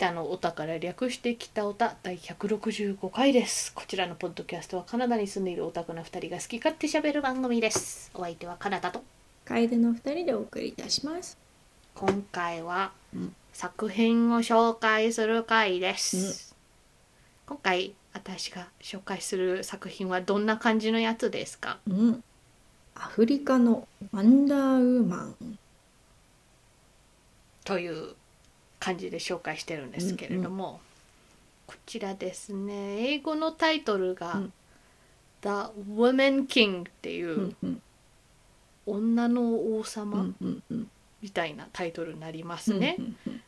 北のおたから略して北おた第165回です。こちらのポッドキャストはカナダに住んでいるオタクな2人が好き勝手喋る番組です。お相手はカナダと。楓の二人でお送りいたします。今回はうん作品を紹介する回です。今回私が紹介する作品はどんな感じのやつですか？うん。アフリカのワンダーウーマン。という感じで紹介してるんですけれども、こちらですね英語のタイトルがうん「The Woman King」っていう、うんうん。女の王う様んうんうん。みたいなタイトルになりますね、うんうん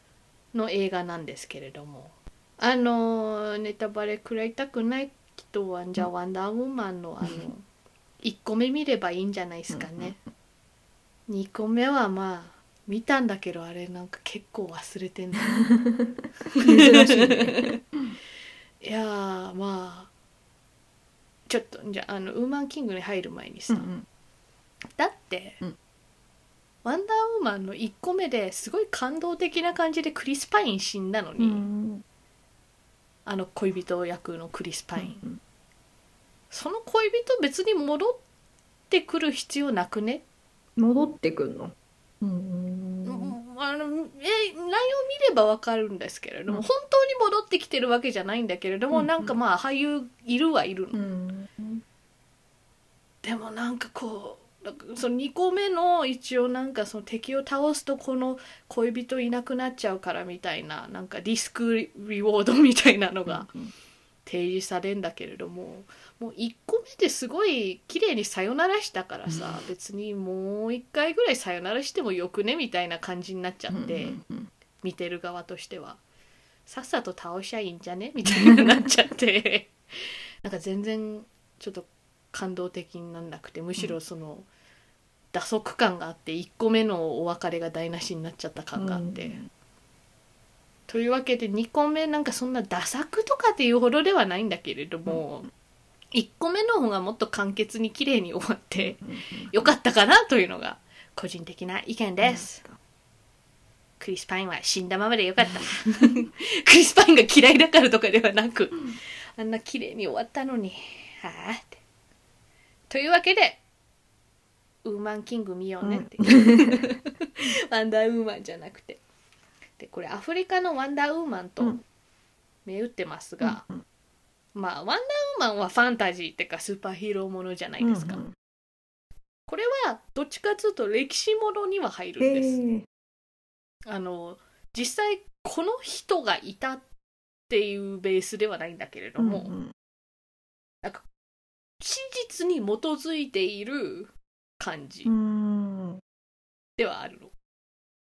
の映画なんですけれども。あのネタバレ食らいたくない人はじゃあワンダーウーマンのあの1個目見ればいいんじゃないですかね、2個目はまあ見たんだけどあれなんか結構忘れてんの。珍しいね。いやーまあちょっとじゃああのウーマンキングに入る前にさ、うんだって、うん。ワンダーウーマンの1個目ですごい感動的な感じでクリス・パイン死んだのうに、んあの恋人役のクリス・パイン、うん。その恋人別に戻ってくる必要なくね、戻ってくんの？うんあのえ内容見ればわかるんですけれども、うん。本当に戻ってきてるわけじゃないんだけれども、うんなんかまあ俳優いるはいるの、うんでもなんかこうなんかその2個目の一応なんかその敵を倒すとこの恋人いなくなっちゃうからみたいななんかリスクリウォードみたいなのが提示されんだけれどももう1個目ですごい綺麗にさよならしたからさ、別にもう1回ぐらいさよならしてもよくねみたいな感じになっちゃって、うん見てる側としては。さっさと倒しゃいいんじゃね？みたいになっちゃって。なんか全然ちょっと感動的になんなくてむしろその打足感があって1個目のお別れが台無しになっちゃった感があって。というわけで2個目なんかそんなダ作とかっていうほどではないんだけれども、1個目の方がもっと簡潔に綺麗に終わってよかったかなというのが個人的な意見です。クリス・パインは死んだままでよかった。クリス・パインが嫌いだからとかではなく、あんな綺麗に終わったのに、はあって。というわけで、ウーマンキング見ようねっていう。ワンダーウーマンじゃなくて。で、これアフリカのワンダーウーマンとうん銘打ってますが、うんまあ、ワンダーウーマンはファンタジーっていうかスーパーヒーローものじゃないですか。うんこれはどっちかというと歴史ものには入るんです。へえあの実際この人がいたっていうベースではないんだけれども、うん史実に基づいている感じうんではあるの。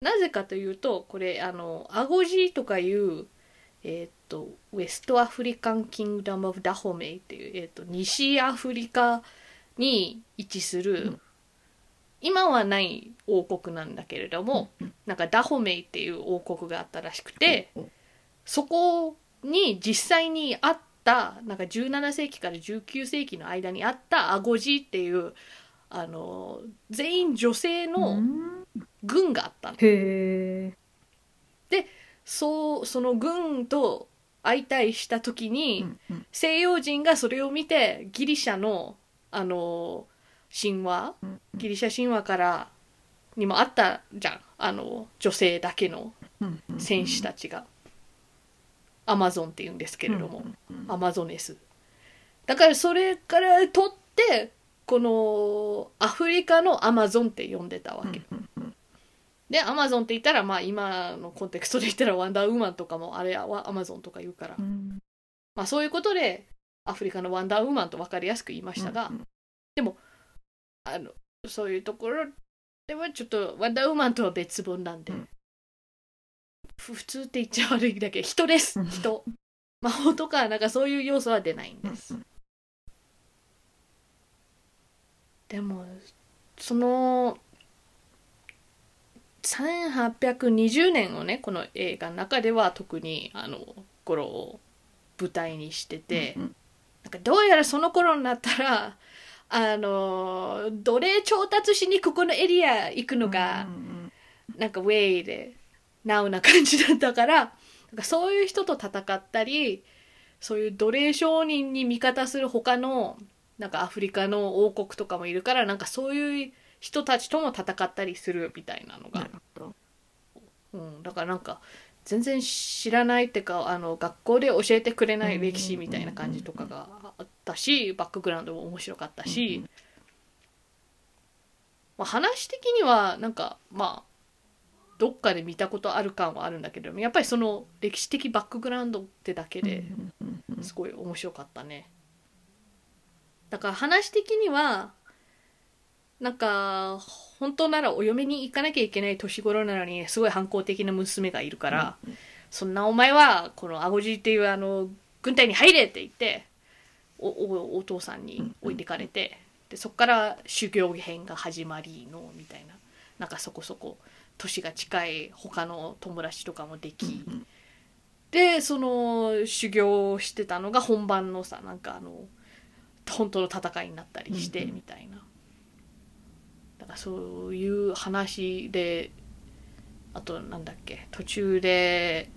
なぜかというとこれあのアゴジーとかいうえーっとウェストアフリカン・キングダム・オブ・ダホメイっていう、えーっと西アフリカに位置する、うん。今はない王国なんだけれども、なんかダホメイっていう王国があったらしくて、そこに実際にあったなんか17世紀から19世紀の間にあったアゴジーっていうあの全員女性うのん軍があったの、へえそうその軍と相対した時に、うんうん。西洋人がそれを見てギリシャのあの神話うんギリシャ神話からにもあったじゃん。あの女性だけのうんうん戦士たちが、アマゾンって言うんですけれども、うんアマゾネスだからそれから取ってこのアフリカのアマゾンって呼んでたわけ、うんうんでアマゾンって言ったらまあ今のコンテクストで言ったらワンダーウーマンとかもあれはアマゾンとか言うから、うん。まあそういうことでアフリカのワンダーウーマンと分かりやすく言いましたが、うんあのそういうところではちょっとワンダーウーマンとは別物なんで、うん。ふ普通って言っちゃ悪いだけ人ですうん。人。魔法とかなんかそういう要素は出ないんです、でもその1820年をねこの映画の中では特にあの頃を舞台にしてて、うんなんかどうやらその頃になったらあの奴隷調達しにここのエリア行くのが、うん。なんかウェイでナウな感じだったからなんかそういう人と戦ったりそういう奴隷商人に味方する他のなんかアフリカの王国とかもいるからなんかそういう人たちとも戦ったりするみたいなのが。うん、だからなんか全然知らないっていうかあの学校で教えてくれない歴史みたいな感じとかがあったしバックグラウンドも面白かったし、まあ、話的にはなんかまあどっかで見たことある感はあるんだけどやっぱりその歴史的バックグラウンドってだけですごい面白かったね。だから話的にはなんか本当ならお嫁に行かなきゃいけない年頃なのにすごい反抗的な娘がいるから、そんなお前はこのアゴジっていうあの軍隊に入れって言っておおお父さんに置いてかれて、でそこから修行編が始まりのみたいな。なんかそこそこ年が近い他の友達とかもでき、でその修行してたのが本番のさなんかあの本当の戦いになったりしてうんうん。みたいな、だからそういう話であとなんだっけ途中で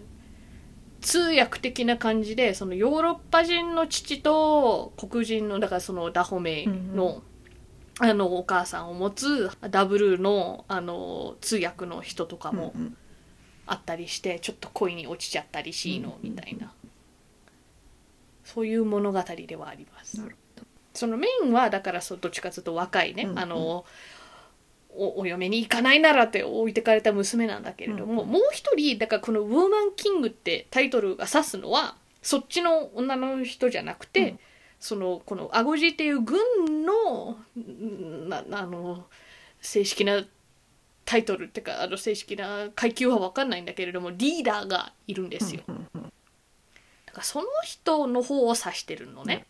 通訳的な感じでそのヨーロッパ人の父と黒人のだからそのダホメイの、あのお母さんを持つダブルのあの通訳の人とかもうんうん。あったりしてちょっと恋に落ちちゃったりしいのうんみたいな。そういう物語ではあります。そのメインはだからそうどっちかというと若いね、うんうん。あのおお嫁に行かないならって置いてかれた娘なんだけれども、うんもう一人だからこの「ウーマンキング」ってタイトルが指すのはそっちの女の人じゃなくて、うん。そのこのアゴジっていう軍のんなあの正式なタイトルっていうかあの正式な階級は分かんないんだけれどもリーダーがいるんですよ。だからその人の方を指してるのね。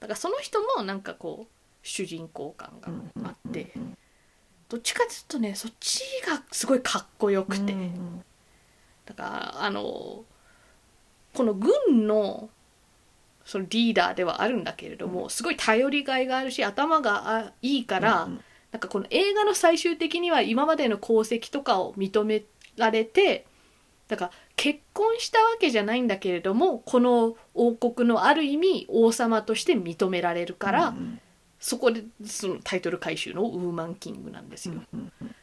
だからその人もなんかこう主人公感があってうんどっちかっていうとねそっちがすごいかっこよくて、うんうん。だからあのこの軍のそのリーダーではあるんだけれども、すごい頼りがいがあるし頭があいいから、うんなんかこの映画の最終的には今までの功績とかを認められてだから結婚したわけじゃないんだけれどもこの王国のある意味王様として認められるから、うんそこでそのタイトル回収のウーマンキングなんですよ。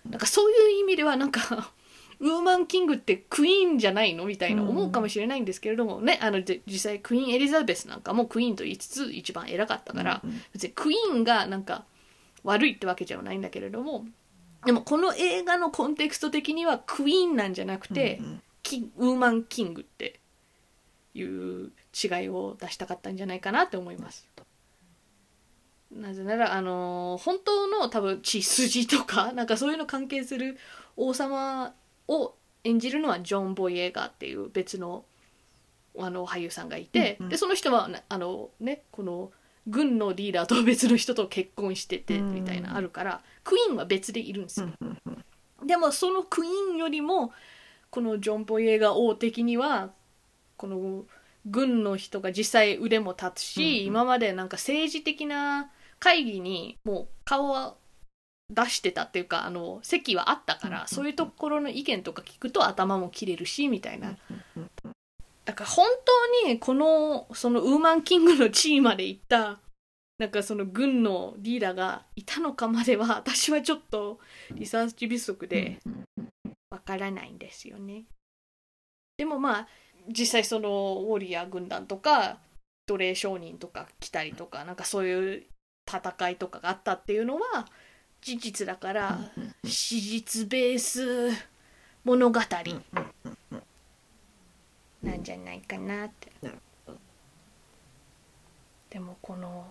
なんかそういう意味ではなんか ウーマンキングってクイーンじゃないのみたいな思うかもしれないんですけれどもね、あので実際クイーンエリザベスなんかもクイーンと言いつつ一番偉かったから、うん別にクイーンがなんか悪いってわけじゃないんだけれどもでもこの映画のコンテクスト的にはクイーンなんじゃなくて、うんキウーマンキングっていう違いを出したかったんじゃないかなって思います。なぜならあの本当の多分血筋とか なんかそういうの関係する王様を演じるのはジョン・ボイエガーっていう別のあの俳優さんがいて、うんうん。でその人はなあのねこの軍のリーダーと別の人と結婚しててうん。みたいなあるから、クイーンは別でいるんですよ。うんうんでもそのクイーンよりもこのジョン・ボイエガー王的にはこの軍の人が実際腕も立つし、うんうん。今までなんか政治的な会議にもう顔は出してたっていうかあの席はあったから、そういうところの意見とか聞くと頭も切れるしみたいな、うんだから本当にこのそのウーマンキングの地位まで行ったなんかその軍のリーダーがいたのかまでは 私はちょっとリサーチ不足でわからないんですよね。でもまあ実際そのウォリアー軍団とか奴隷商人とか来たりとかなんかそういう戦いとかがあったっていうのは事実だから史実ベース物語なんじゃないかなって。でもこの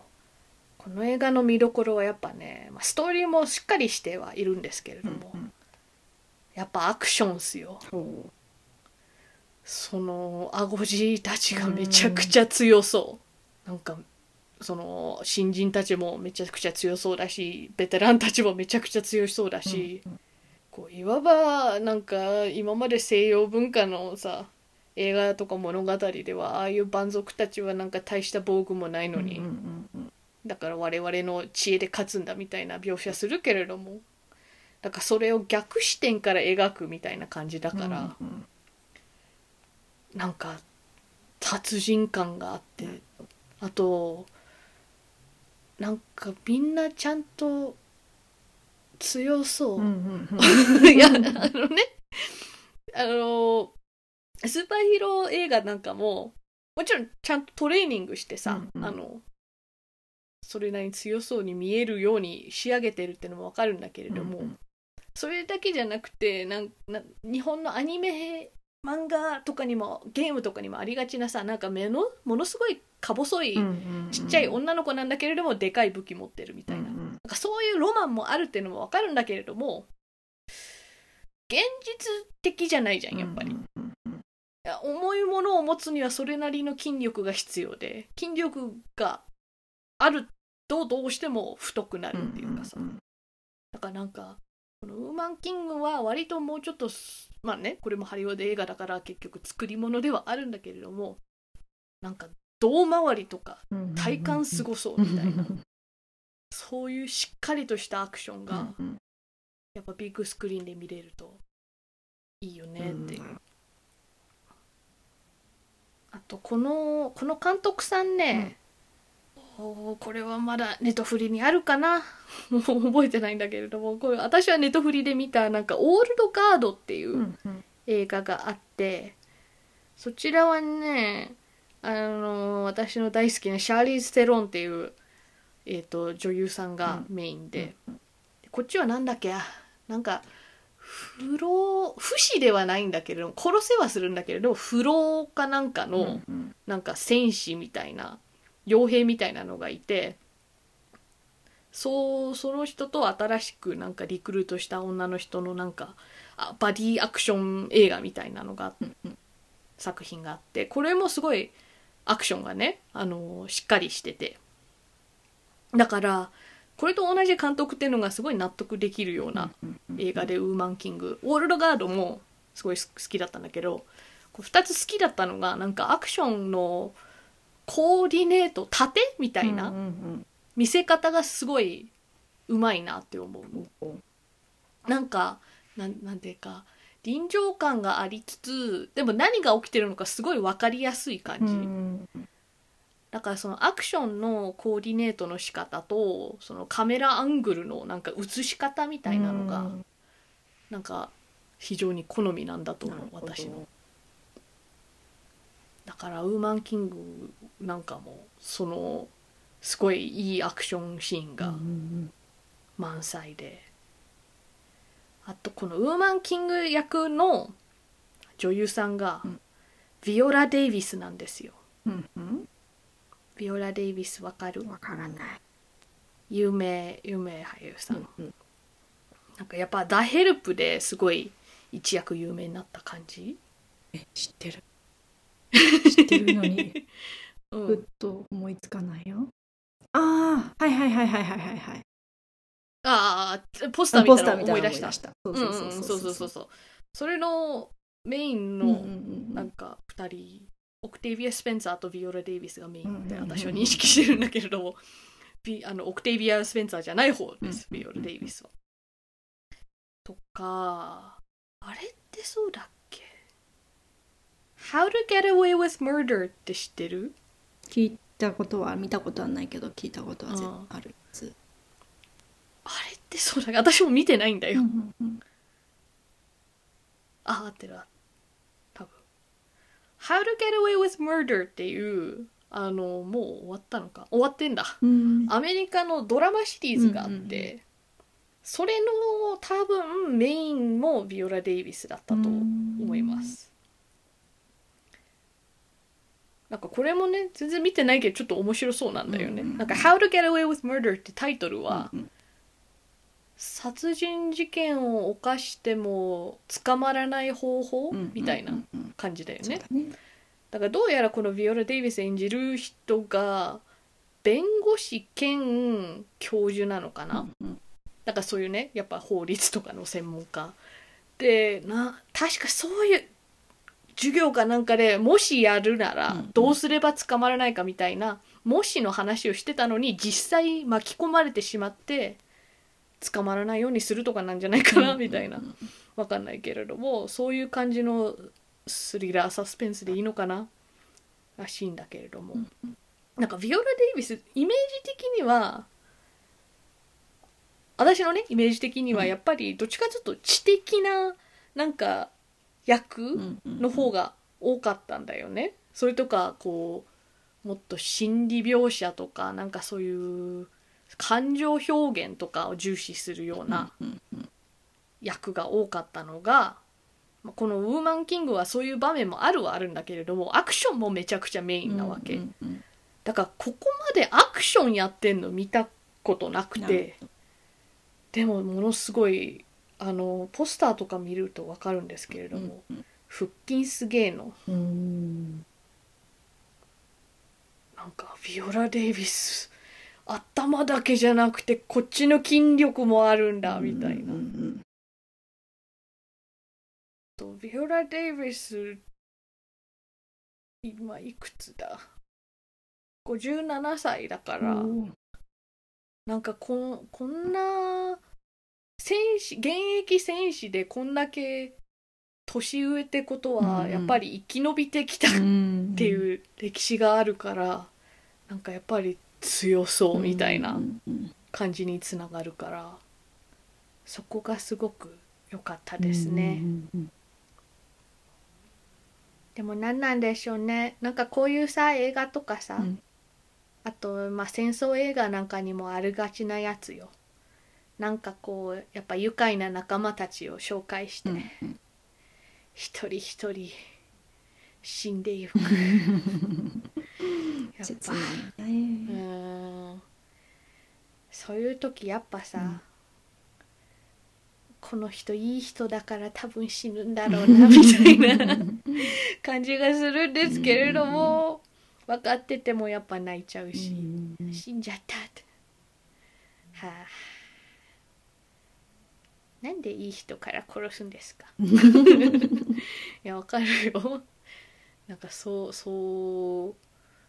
この映画の見どころはやっぱね、まあ、ストーリーもしっかりしてはいるんですけれども、やっぱアクションっすよ。ほそのアゴジたちがめちゃくちゃ強そう、なんかその新人たちもめちゃくちゃ強そうだしベテランたちもめちゃくちゃ強そうだし、こういわばなんか今まで西洋文化のさ映画とか物語ではああいう蛮族たちはなんか大した防具もないのに、だから我々の知恵で勝つんだみたいな描写するけれどもだからそれを逆視点から描くみたいな感じだから、なんか殺人感があってあとなんかみんなちゃんと強そう、うんうん いやあのね。あのスーパーヒーロー映画なんかももちろんちゃんとトレーニングしてさ、うんうん。あのそれなりに強そうに見えるように仕上げてるってのもわかるんだけれども、うんそれだけじゃなくてなんな日本のアニメ漫画とかにもゲームとかにもありがちなさなんか目のものすごいか細いうんちっちゃい女の子なんだけれどもでかい武器持ってるみたいな,、なんかそういうロマンもあるっていうのもわかるんだけれども現実的じゃないじゃんやっぱり、いや重いものを持つにはそれなりの筋力が必要で筋力があるとどうしても太くなるっていうかさ、だからなんかこのウーマンキングは割ともうちょっとすまあねこれもハリウッド映画だから結局作り物ではあるんだけれどもなんか胴回りとか体感すごそうみたいなそういうしっかりとしたアクションがやっぱビッグスクリーンで見れるといいよねっていう。あとこのこの監督さんね、おーこれはまだネトフリにあるかな？もう覚えてないんだけれどもこれ私はネトフリで見たなんか「オールドガード」っていう映画があってそちらはねあの私の大好きなシャーリーズ・テロンっていう、えー、と女優さんがメインで、こっちはなんだっけ？あなんか不老不死ではないんだけれども殺せはするんだけれども不老かなんかの、なんか戦士みたいな傭兵みたいなのがいてそうその人と新しくなんかリクルートした女の人のなんかあバディアクション映画みたいなのが作品があってこれもすごいアクションがね、あのしっかりしてて。だからこれと同じ監督っていうのがすごい納得できるような映画で「ウーマンキング」「ウォールドガード」もすごい好きだったんだけどこう2つ好きだったのがなんかアクションのコーディネート盾みたいな見せ方がすごいうまいなって思うなんかなんなんていうか臨場感がありつつでも何が起きてるのかすごい分かりやすい感じ、だからそのアクションのコーディネートの仕方とそのカメラアングルのなんか映し方みたいなのがなんか非常に好みなんだと思う私のだからウーマンキングなんかもそのすごいいいアクションシーンが満載で、あとこのウーマンキング役の女優さんがうん。ビオラ・デイビスなんですよ。ビオラ・デイビスわかる？わからない。有名有名俳優さん、なんかやっぱ「ダ・ヘルプ」ですごい一躍有名になった感じ、え知ってる知ってるのに。うん。ふっと思いつかないよ。ああはいはいはいはいはいはいはい。ああポスター見たい出した。ら思い出した。そうそうそうそうそれのメインのなんか2人オクテービア・スペンサーとビオラ・デイビスがメインでうんうんうん私は認識してるんだけれども ビあのオクテービア・スペンサーじゃない方です、ビオラ・デイビスは。とかあれってそうだっけ ?How to get away with murder って知ってる？聞いたことは見たことはないけど聞いたことはあるやつあれってそうだ私も見てないんだよ。うんうんあ、合ってるわ。多分。How to get away with murder っていう、あの、もう終わったのか。終わってんだ。うんアメリカのドラマシリーズがあって、うんうんうそれの多分メインもビオラ・デイビスだったと思います。なんかこれもね全然見てないけどちょっと面白そうなんだよね。うんうんなんか「How to Get Away with Murder」ってタイトルは、うん殺人事件を犯しても捕まらない方法うんみたいなうん。うん感じだよね。だね。だからどうやらこのビオラ・デイビス演じる人が弁護士兼教授なのかな、うん。なんかそういうねやっぱ法律とかの専門家。でな確かそういう授業かなんかでもしやるならうんどうすれば捕まらないかみたいな、もしの話をしてたのに実際巻き込まれてしまって捕まらないようにするとかなんじゃないかな、みたいな。わかんないけれどもそういう感じのスリラーサスペンスでいいのかならしいんだけれども、なんかビオラ・デイビスイメージ的には私のねイメージ的にはやっぱりどっちかというと知的ななんか役の方が多かったんだよね。それとかこうもっと心理描写とかなんかそういう感情表現とかを重視するような役が多かったのがこの「ウーマンキング」はそういう場面もあるはあるんだけれどもアクションもめちゃくちゃメインなわけ、だからここまでアクションやってんの見たことなくてでもものすごいあのポスターとか見ると分かるんですけれども、腹筋すげえの。なんかビオラ・デイビス頭だけじゃなくてこっちの筋力もあるんだみたいな。とビオラ・デイビス今いくつだ？57歳だからなんかここんな選手現役選手でこんだけ年上ってことはやっぱり生き延びてきたっていう歴史があるからなんかやっぱり強そうみたいな感じにつながるからそこがすごく良かったですね。でも何なんでしょうね。なんかこういうさ映画とかさ、うん、あとまあ戦争映画なんかにもあるがちなやつよなんかこうやっぱ愉快な仲間たちを紹介して、うん、一人一人死んでいく。やっぱ。うん。そういう時やっぱさ、うん。この人いい人だから多分死ぬんだろうなみたいな 感じがするんですけれども分かっててもやっぱ泣いちゃうし死んじゃったって。はあなんでいい人から殺すんですか？いやわかるよ。なんかそうそう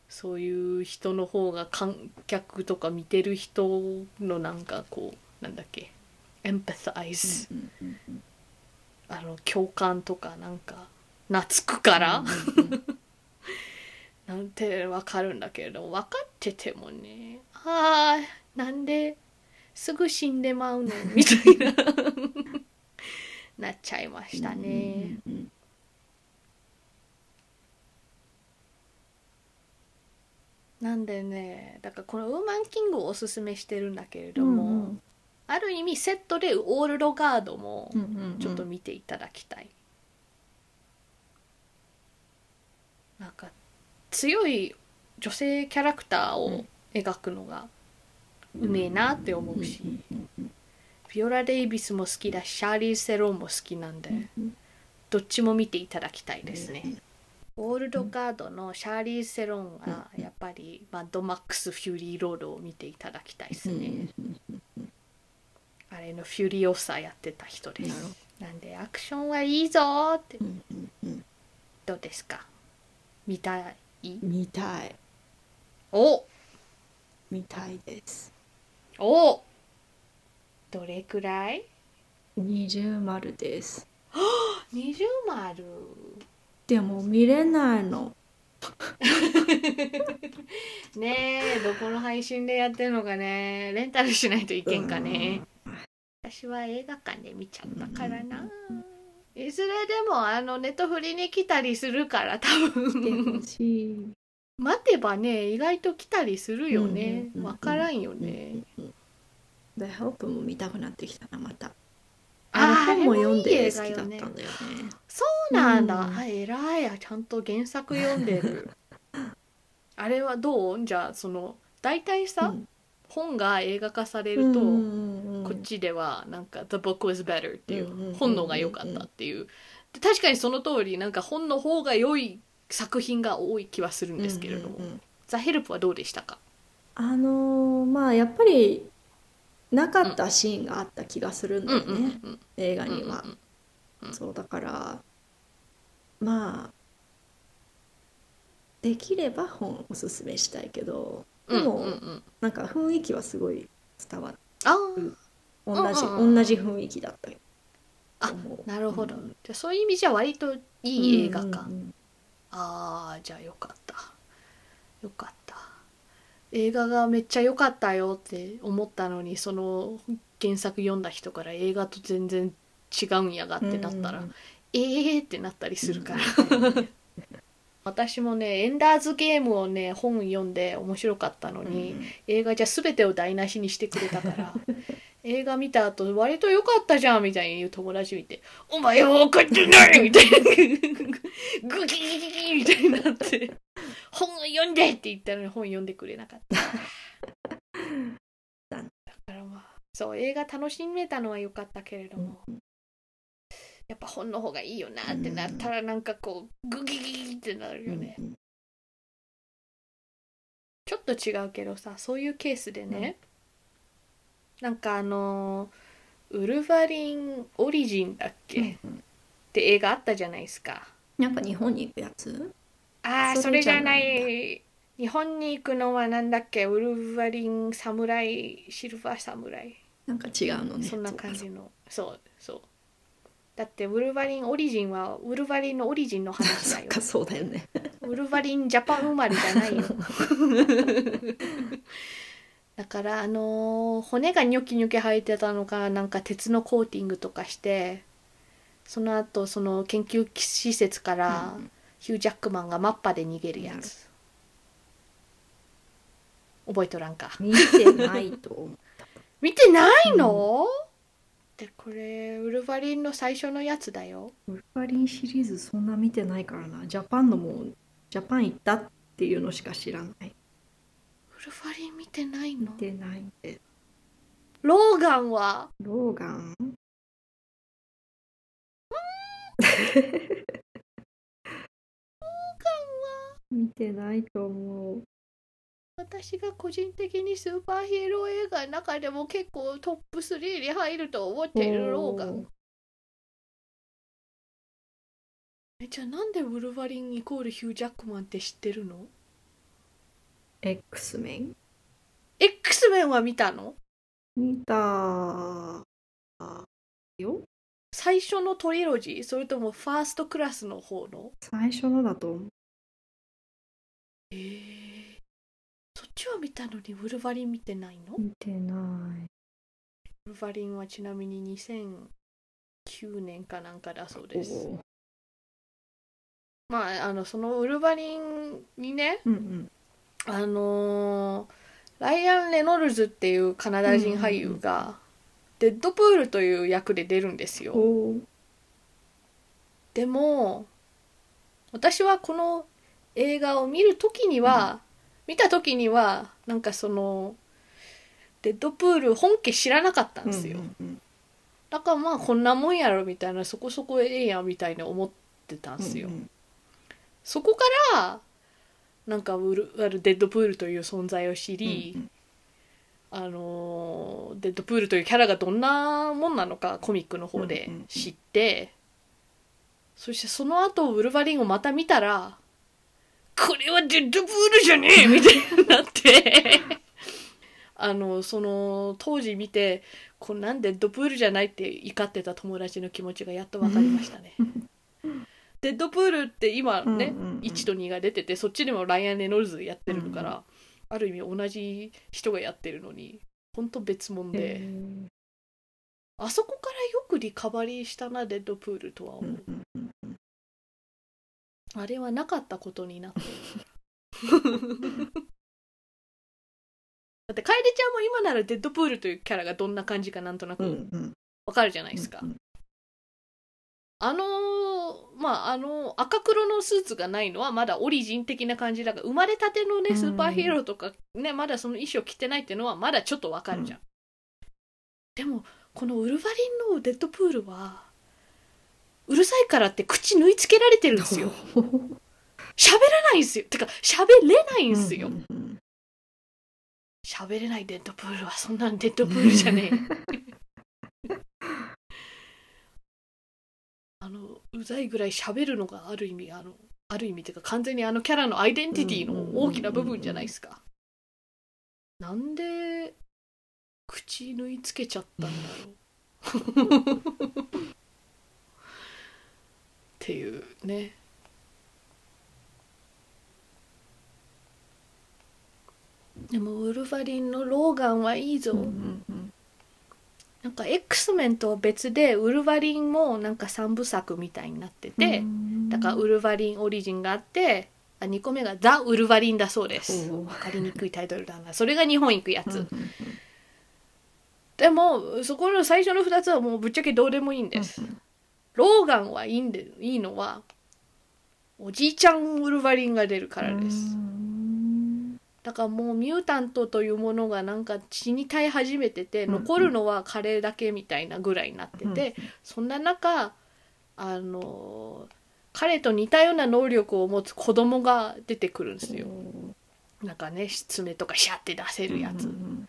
そういう人の方が観客とか見てる人のなんかこうなんだっけ？エンパサイズ、あの共感とかなんか懐くから、なんてわかるんだけれど分かっててもねああなんですぐ死んでまうのみたいな。なっちゃいましたね。なんでねだからこのウーマンキングをおすすめしてるんだけれども、うんうん、ある意味セットでオールドガードもちょっと見ていただきたい、なんか強い女性キャラクターを描くのがうめえなって思うし、ビオラ・デイビスも好きだしシャーリー・セロンも好きなんで、どっちも見ていただきたいですね、オールドガードのシャーリーズ・セロンはやっぱりマッドマックス・フューリー・ロードを見ていただきたいですね、あれのフュリオサやってた人です。なんでアクションはいいぞって、どうですか？見たい？見たい。お！見たいですおどれくらい？二重丸です。二重丸。でも見れないの。ねえどこの配信でやってるのかね。レンタルしないといけんかね、私は映画館で見ちゃったからな、いずれでもあのネットフリに来たりするから多分。待てばね意外と来たりするよね。わ、からんよね大ホープも見たくなってきたなまた。あ本も読んで好きだったんだよね。そうなんだ、うん、あ偉いやちゃんと原作読んでる。あれはどう？じゃあその大体さ、うん、本が映画化されると、こっちではなんか「The book was better」っていう本のが良かったっていう。確かにその通りなんか本の方が良い作品が多い気はするんですけれども、ザ・ヘルプはどうでしたか？あのー、まあやっぱりなかったシーンがあった気がするんだよね、映画には、そうだからまあできれば本おすすめしたいけどでも、なんか雰囲気はすごい伝わる。同じ、同じ雰囲気だったと思う。なるほど、うん。じゃあそういう意味じゃ割といい映画か、うんうんああじゃあよかった。よかった映画がめっちゃ良かったよって思ったのにその原作読んだ人から映画と全然違うんやがってなったら、うんえーってなったりするから、私もねエンダーズゲームをね本読んで面白かったのに、映画じゃ全てを台無しにしてくれたから映画見た後割と良かったじゃんみたいに言う友達見て「お前は分かってない! 」みたいなグキギギギギみたいになって「本を読んで!」って言ったのに本読んでくれなかった。だからまあそう映画楽しめたのは良かったけれども、やっぱ本の方がいいよなってなったらなんかこうグギギギってなるよね、うんちょっと違うけどさそういうケースでね、なんかあのーウルヴァリンオリジンだっけ、っうん。て映画あったじゃないですか。なんか日本に行くやつ？ああそそれじゃなない。い日本に行くのはなんだっけ？ウルヴァリン侍シルバー侍なんか違うのね。そんな感じの。そうそう。だってウルヴァリンオリジンはウルヴァリンのオリジンの話だよ。そうだよね。ウルヴァリンジャパン生まれじゃないよ だからあのー骨がニョキニョキ生えてたのかなんか鉄のコーティングとかしてその後その研究施設からうんヒュー・ジャックマンがマッパで逃げるやつ。覚えとらんか。見てないと思う見てないの、でこれウルヴァリンの最初のやつだよ。ウルヴァリンシリーズそんな見てないからな。ジャパンのもジャパン行ったっていうのしか知らないウルヴァリン見てないの？見てないんでローガンは？ローガン？見てないと思う。私が個人的にスーパーヒーロー映画の中でも結構トップ3に入ると思っているローガン。えじゃあなんでウルヴァリンイコールヒュー・ジャックマンって知ってるの？X メン X メンは見たの？見た。よ。最初のトリロジー？それともファーストクラスの方の？最初のだと思う。えー、そっちは見たのにウルヴァリン見てないの？見てない。ウルヴァリンはちなみに2009年かなんかだそうです。まああのそのウルヴァリンにねうんうんあのーライアン・レノルズっていうカナダ人俳優が、デッドプールという役で出るんですよ。でも、私はこの映画を見るときには、見たときには、なんかその、デッドプール本家知らなかったんですよ。うんうんだからまあこんなもんやろみたいな、そこそこええやんみたいな思ってたんですよ。うんうんそこから、なんかウルあのデッドプールという存在を知り、あのーデッドプールというキャラがどんなもんなのかコミックの方で知って、そしてその後ウルヴァリンをまた見たらこれはデッドプールじゃねえみたいになって あのその当時見てこんなんデッドプールじゃないって怒ってた友達の気持ちがやっと分かりましたね。デッドプールって今ね、うんうんうん。1と2が出ててそっちでもライアン・レノルズやってるから、ある意味同じ人がやってるのにほんと別物で、へーあそこからよくリカバリーしたなデッドプールとは思う、うんうんうんうん。あれはなかったことになって。る だって楓ちゃんも今ならデッドプールというキャラがどんな感じかなんとなうんくうん。わかるじゃないですか、うんうんあのーまああの赤黒のスーツがないのはまだオリジン的な感じだから生まれたてのねスーパーヒーローとかねまだその衣装着てないっていうのはまだちょっとわかるじゃん、でもこのウルヴァリンのデッドプールはうるさいからって口縫い付けられてるんですよ。喋らないんですよ。てか喋れないんですよ。うん。うん。喋れないデッドプールはそんなんデッドプールじゃねえ あのうざいぐらい喋るのがある意味あのある意味っていうか完全にあのキャラのアイデンティティの大きな部分じゃないですか。なんで口縫い付けちゃったんだろう。ね。でもウルヴァリンのローガンはいいぞ、うんうんうんなんか X メンとは別でウルヴァリンもなんか3部作みたいになってて、うん。だからウルヴァリンオリジンがあってあ2個目がザ・ウルヴァリンだそうです。分かりにくいタイトルだな。それが日本行くやつ、でもそこの最初の2つはもうぶっちゃけどうでもいいんです、うんローガンはいいんでいいのはおじいちゃんウルヴァリンが出るからです、うんだからもうミュータントというものがなんか死に絶え始めててうん残るのは彼だけみたいなぐらいになってて、うん。そんな中あの彼と似たような能力を持つ子供が出てくるんですよ。なんかね爪とかシャって出せるやつ。うん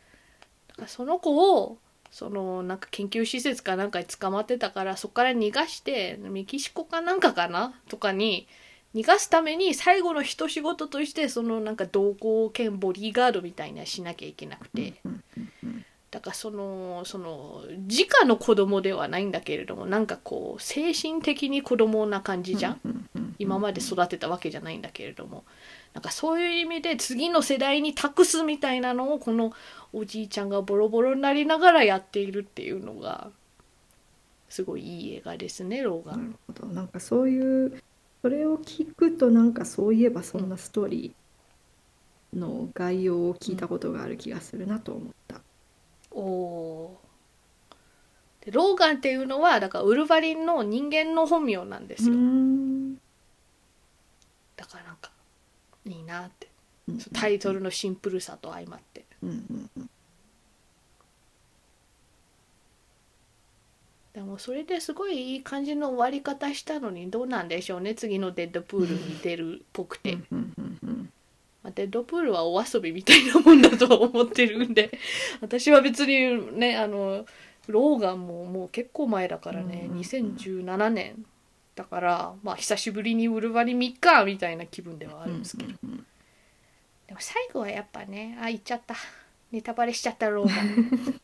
だからその子をそのなんか研究施設かなんかに捕まってたからそこから逃がしてメキシコかなんかかな？とかに逃がすために最後の一仕事としてそのなんか同行兼ボディーガードみたいなしなきゃいけなくて。だからそのその直の子供ではないんだけれどもなんかこう精神的に子供な感じじゃん。今まで育てたわけじゃないんだけれども。なんかそういう意味で次の世代に託すみたいなのをこのおじいちゃんがボロボロになりながらやっているっていうのがすごいいい映画ですねローガなるン。ほど。なんかそういうそれを聞くとなんかそういえばそんなストーリーの概要を聞いたことがある気がするなと思った。おーでローガンっていうのはだからウルヴァリンの人間の本名なんですよ。んだからなんかいいなってタイトルのシンプルさと相まって。うんうんうんでもそれですごいいい感じの終わり方したのにどうなんでしょうね次のデッドプールに出るっぽくて、まあ、デッドプールはお遊びみたいなもんだとは思ってるんで 私は別にねあのローガンももう結構前だからね、うん2017年だからまあ久しぶりにウルヴァリン3日みたいな気分ではあるんですけど、でも最後はやっぱねあ言っちゃった。ネタバレしちゃったローガン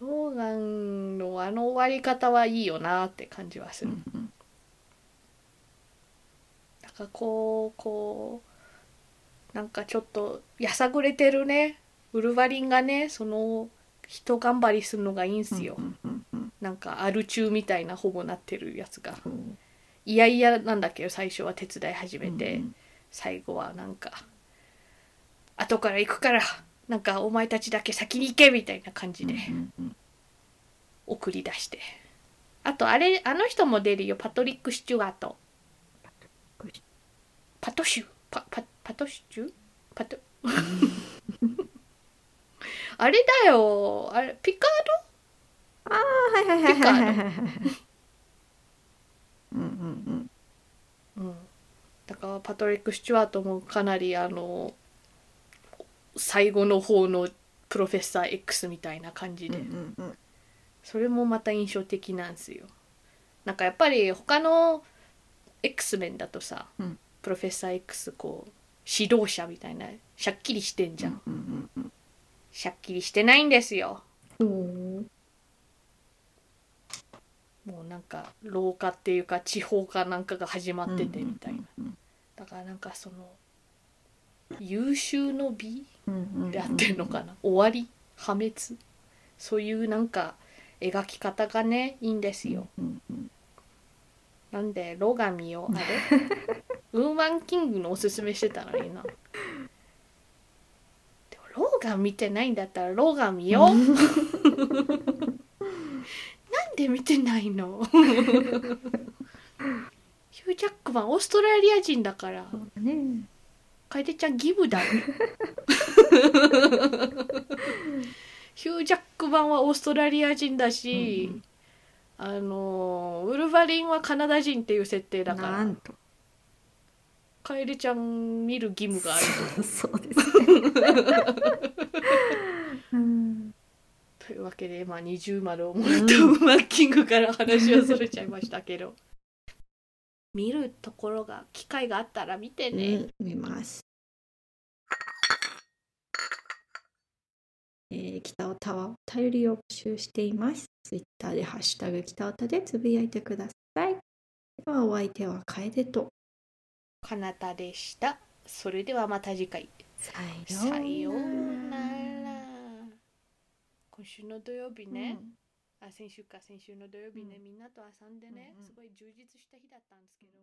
ローガンのあの終わり方はいいよなって感じはする、うんなんかこうこうなんかちょっとやさぐれてるね。ウルヴァリンがねその人頑張りするのがいいんすよ、うんうんうんなんかアル中みたいなほぼなってるやつが。うんいやいやなんだけど最初は手伝い始めて、うん。最後はなんか後から行くからなんかお前たちだけ先に行けみたいな感じで送り出して。あとあれあの人も出るよ。パトリック・シチュワート。パトシュパパパトシュ？パト？あれだよ。あれピカあーはいはいはいはいはいはい。はいうんうんうん。うん、だからパトリック・シチュワートもかなりあの最後の方のプロフェッサー X みたいな感じで、うんうんそれもまた印象的なんですよ。なんかやっぱり他の X メンだとさ、うん。プロフェッサー X こう指導者みたいなしゃっきりしてんじゃん、うんうんしゃっきりしてないんですよ。うんもうなんか廊下っていうか地方かなんかが始まっててみたいな、うん。だからなんかその優秀の美であってんのかな、終わり？破滅？そういうなんか描き方がねいいんですよ、なんでロガ見ようあれ？ウーマンキングのおすすめしてたのにな。でもローガン見てないんだったらローガン見よ。う なんで見てないの？ヒュージャックマンオーストラリア人だから。ね楓ちゃんギブだよヒュージャックマンはオーストラリア人だし、うんあのウルヴァリンはカナダ人っていう設定だから。なんと。楓ちゃん見る義務がある。そうですね。う んというわけでまあ20丸をもらったウーマンキングから話はそれちゃいましたけど見るところが機会があったら見てね、うん見ます。えー、北オタはお便りを募集しています。ツイッターでハッシュタグ北オタでつぶやいてください。まあお相手は楓と。かなたでした。それではまた次回。ささようなら。今週の土曜日ね、あ先週か先週の土曜日ね、うん。みんなと遊んでね、うんうん。すごい充実した日だったんですけど、